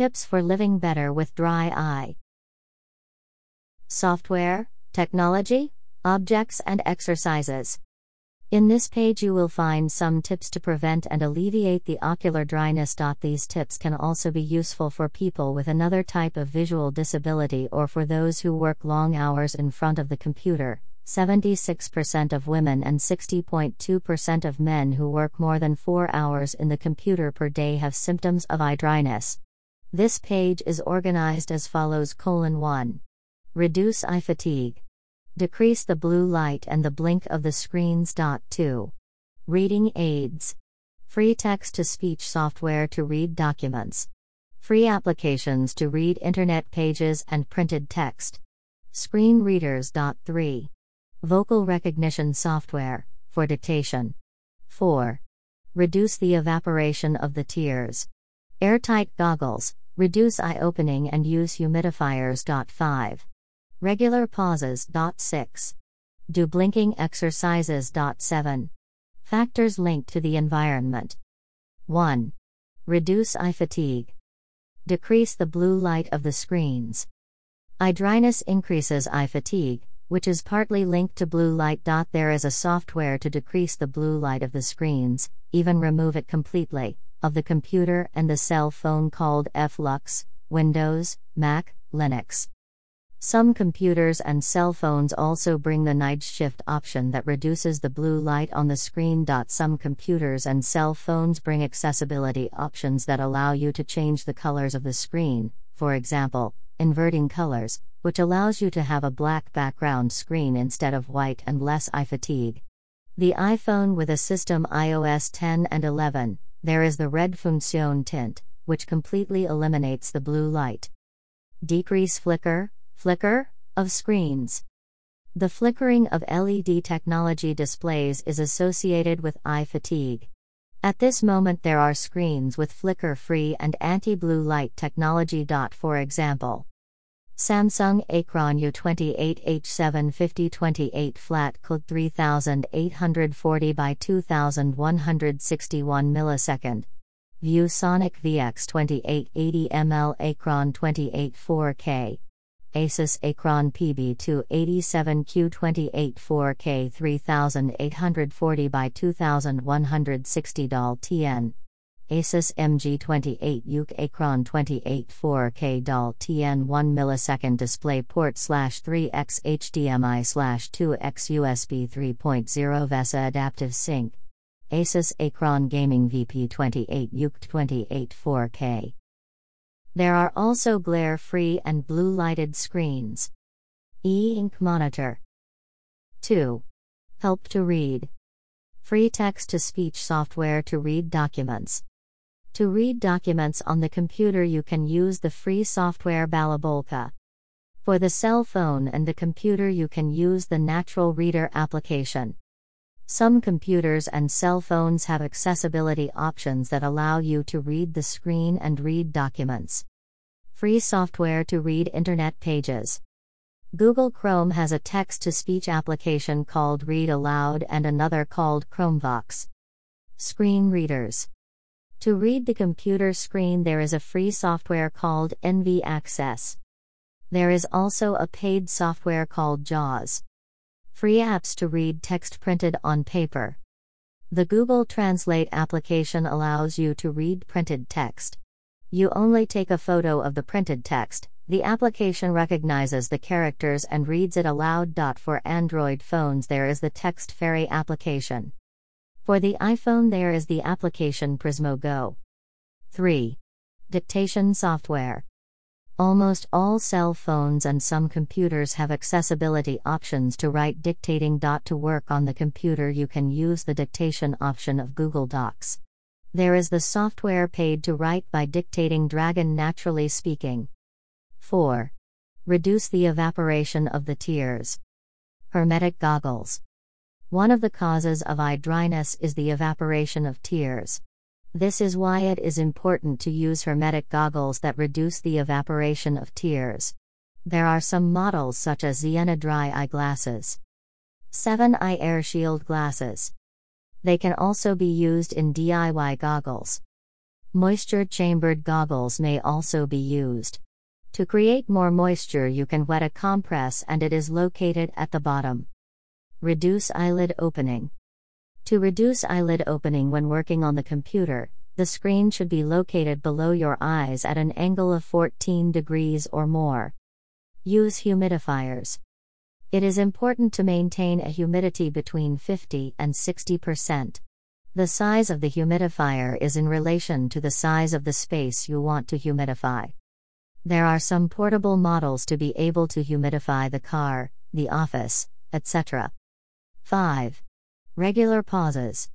Tips for living better with dry eye. Software, technology, objects, and exercises. In this page, you will find some tips to prevent and alleviate the ocular dryness. These tips can also be useful for people with another type of visual disability or for those who work long hours in front of the computer. 76% of women and 60.2% of men who work more than 4 hours in the computer per day have symptoms of eye dryness. This page is organized as follows: colon 1. Reduce eye fatigue. Decrease the blue light and the blink of the screens. 2. Reading aids. Free text to speech software to read documents. Free applications to read internet pages and printed text. Screen readers. 3. Vocal recognition software, for dictation. 4. Reduce the evaporation of the tears. Airtight goggles, reduce eye opening and use humidifiers. 5. Regular pauses. 6. Do blinking exercises. 7. Factors linked to the environment. 1. Reduce eye fatigue. Decrease the blue light of the screens. Eye dryness increases eye fatigue, which is partly linked to blue light. There is a software to decrease the blue light of the screens, even remove it completely, of the computer and the cell phone called F-Lux, Windows, Mac, Linux. Some computers and cell phones also bring the night shift option that reduces the blue light on the screen. Some computers and cell phones bring accessibility options that allow you to change the colors of the screen, for example, inverting colors, which allows you to have a black background screen instead of white and less eye fatigue. The iPhone with a system iOS 10 and 11, there is the red Function tint, which completely eliminates the blue light. Decrease flicker, Flicker of screens. The flickering of LED technology displays is associated with eye fatigue. At this moment, there are screens with flicker free and anti blue light technology. For example, Samsung Acron U28H75028 flat code 3840 by 2161 millisecond. ViewSonic VX2880 ml Acron 28 4K. Asus Acron PB287Q28 4K 3840 by 2160 DAL TN. Asus MG28 UK Acron 28 4K DAL TN 1 millisecond display port slash 3x HDMI slash 2x USB 3.0 VESA adaptive sync. Asus Acron Gaming VP28 UK 28 4K. There are also glare free and blue lighted screens. E ink monitor. 2. Help to read. Free text to speech software to read documents. To read documents on the computer, you can use the free software Balabolka. For the cell phone and the computer, you can use the Natural Reader application. Some computers and cell phones have accessibility options that allow you to read the screen and read documents. Free software to read Internet pages. Google Chrome has a text to speech application called Read Aloud and another called Chromevox. Screen readers. To read the computer screen, there is a free software called NV Access. There is also a paid software called JAWS. Free apps to read text printed on paper. The Google Translate application allows you to read printed text. You only take a photo of the printed text, the application recognizes the characters and reads it aloud. For Android phones, there is the Text Fairy application. For the iPhone, there is the application Prizmo Go. 3. Dictation software. Almost all cell phones and some computers have accessibility options to write dictating. To work on the computer, you can use the dictation option of Google Docs. There is the software paid to write by dictating Dragon Naturally Speaking. 4. Reduce the evaporation of the tears. Hermetic goggles. One of the causes of eye dryness is the evaporation of tears. This is why it is important to use hermetic goggles that reduce the evaporation of tears. There are some models such as Ziena dry eye glasses, 7 eye air shield glasses. They can also be used in DIY goggles. Moisture chambered goggles may also be used. To create more moisture, you can wet a compress and it is located at the bottom. Reduce eyelid opening. To reduce eyelid opening when working on the computer, the screen should be located below your eyes at an angle of 14 degrees or more. Use humidifiers. It is important to maintain a humidity between 50 and 60%. The size of the humidifier is in relation to the size of the space you want to humidify. There are some portable models to be able to humidify the car, the office, etc. 5. Regular pauses.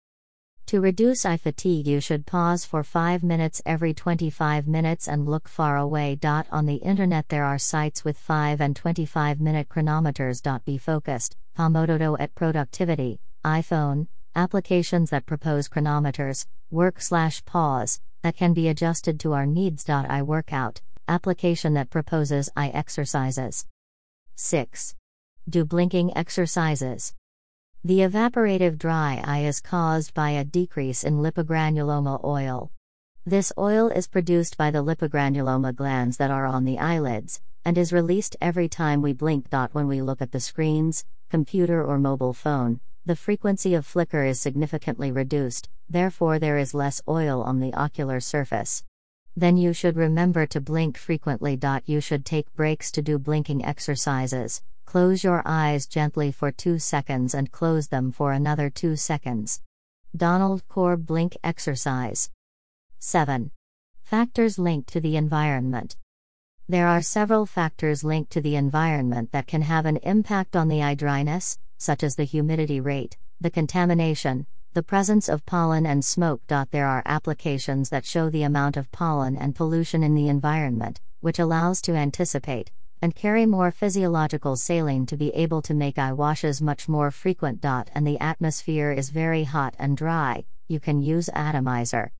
To reduce eye fatigue, you should pause for 5 minutes every 25 minutes and look far away. On the internet, there are sites with 5 and 25 minute chronometers. Be focused, Pomodoro at productivity, iPhone, applications that propose chronometers, work slash pause, that can be adjusted to our needs. Eye workout, application that proposes eye exercises. 6. Do blinking exercises. The evaporative dry eye is caused by a decrease in lipogranuloma oil. This oil is produced by the lipogranuloma glands that are on the eyelids, and is released every time we blink. When we look at the screens, computer, or mobile phone, the frequency of flicker is significantly reduced, therefore, there is less oil on the ocular surface. Then you should remember to blink frequently. You should take breaks to do blinking exercises. Close your eyes gently for 2 seconds and close them for another 2 seconds. Donald Korb Blink Exercise 7. Factors linked to the environment. There are several factors linked to the environment that can have an impact on the eye dryness, such as the humidity rate, the contamination, the presence of pollen and smoke. There are applications that show the amount of pollen and pollution in the environment, which allows to anticipate and carry more physiological saline to be able to make eye washes much more frequent. And the atmosphere is very hot and dry, you can use atomizer.